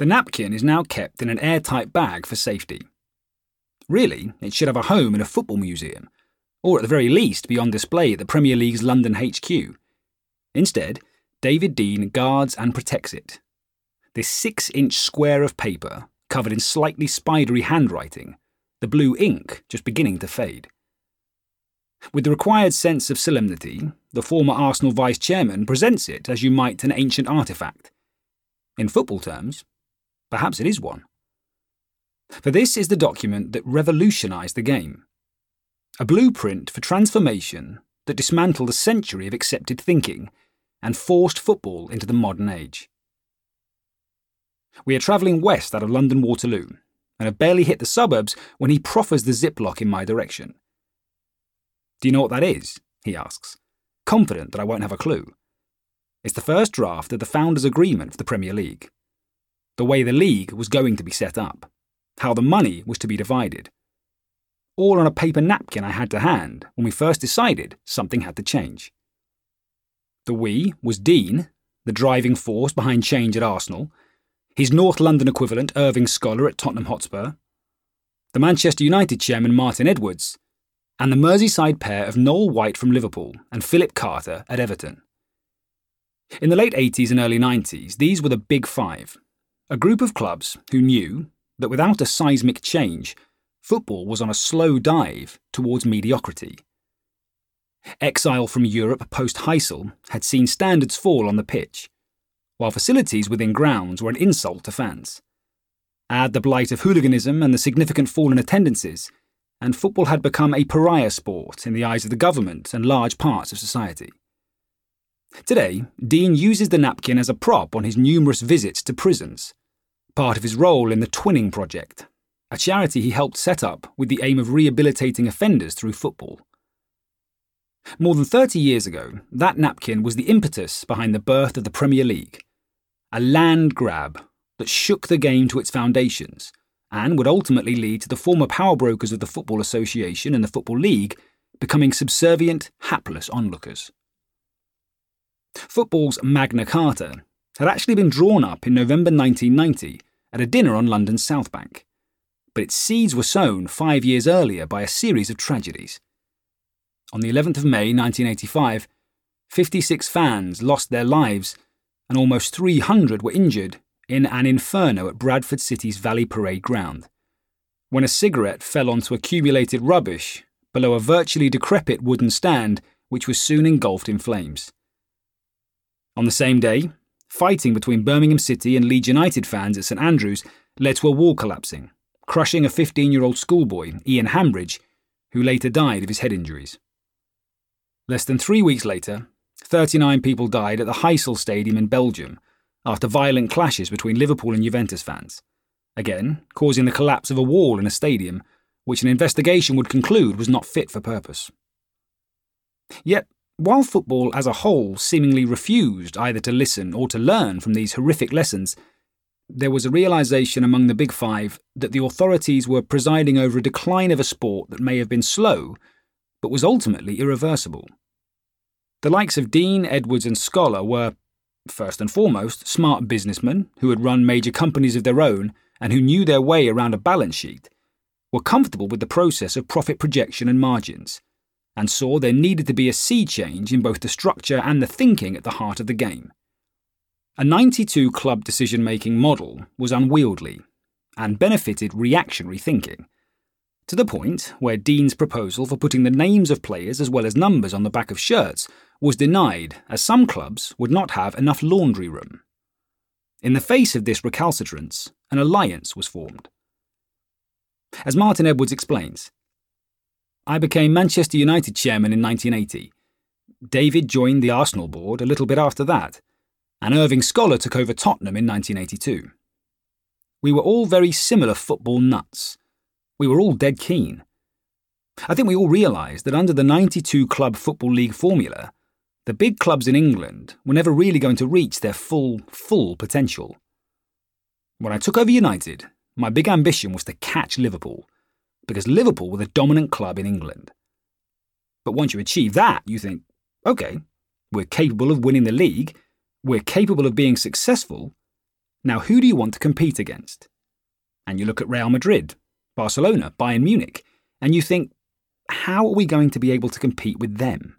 The napkin is now kept in an airtight bag for safety. Really, it should have a home in a football museum, or at the very least be on display at the Premier League's London HQ. Instead, David Dein guards and protects it. This six inch square of paper, covered in slightly spidery handwriting, the blue ink just beginning to fade. With the required sense of solemnity, the former Arsenal vice chairman presents it as you might an ancient artifact. In football terms, perhaps it is one. For this is the document that revolutionised the game. A blueprint for transformation that dismantled a century of accepted thinking and forced football into the modern age. We are travelling west out of London Waterloo and have barely hit the suburbs when he proffers the ziplock in my direction. Do you know what that is? he asks, confident that I won't have a clue. It's the first draft of the Founders' Agreement for the Premier League. The way the league was going to be set up, how the money was to be divided. All on a paper napkin I had to hand when we first decided something had to change. The we was Dein, the driving force behind change at Arsenal, his North London equivalent Irving Scholar at Tottenham Hotspur, the Manchester United chairman Martin Edwards, and the Merseyside pair of Noel White from Liverpool and Philip Carter at Everton. In the late 80s and early 90s, these were the Big Five, a group of clubs who knew that without a seismic change, football was on a slow dive towards mediocrity. Exile from Europe post Heysel had seen standards fall on the pitch, while facilities within grounds were an insult to fans. Add the blight of hooliganism and the significant fall in attendances, and football had become a pariah sport in the eyes of the government and large parts of society. Today, Dein uses the napkin as a prop on his numerous visits to prisons, part of his role in the Twinning Project, a charity he helped set up with the aim of rehabilitating offenders through football. More than 30 years ago, that napkin was the impetus behind the birth of the Premier League, a land grab that shook the game to its foundations and would ultimately lead to the former power brokers of the Football Association and the Football League becoming subservient, hapless onlookers. Football's Magna Carta had actually been drawn up in November 1990 at a dinner on London's South Bank, but its seeds were sown five years earlier by a series of tragedies. On the 11th of May 1985, 56 fans lost their lives and almost 300 were injured in an inferno at Bradford City's Valley Parade ground, when a cigarette fell onto accumulated rubbish below a virtually decrepit wooden stand which was soon engulfed in flames. On the same day, fighting between Birmingham City and Leeds United fans at St Andrews led to a wall collapsing, crushing a 15 year old schoolboy, Ian Hambridge, who later died of his head injuries. Less than three weeks later, 39 people died at the Heysel Stadium in Belgium after violent clashes between Liverpool and Juventus fans, again causing the collapse of a wall in a stadium which an investigation would conclude was not fit for purpose. Yet, while football as a whole seemingly refused either to listen or to learn from these horrific lessons, there was a realization among the Big Five that the authorities were presiding over a decline of a sport that may have been slow, but was ultimately irreversible. The likes of Dein, Edwards, and Scholar were, first and foremost, smart businessmen who had run major companies of their own and who knew their way around a balance sheet, were comfortable with the process of profit projection and margins, and saw there needed to be a sea change in both the structure and the thinking at the heart of the game. A 92 club decision making model was unwieldy and benefited reactionary thinking, to the point where Dein's proposal for putting the names of players as well as numbers on the back of shirts was denied as some clubs would not have enough laundry room. In the face of this recalcitrance, an alliance was formed. As Martin Edwards explains, I became Manchester United chairman in 1980. David joined the Arsenal board a little bit after that, and Irving Scholar took over Tottenham in 1982. We were all very similar football nuts. We were all dead keen. I think we all realised that under the 92 club Football League formula, the big clubs in England were never really going to reach their full, full potential. When I took over United, my big ambition was to catch Liverpool, because Liverpool were the dominant club in England. But once you achieve that, you think, okay, we're capable of winning the league, we're capable of being successful. Now, who do you want to compete against? And you look at Real Madrid, Barcelona, Bayern Munich, and you think, how are we going to be able to compete with them?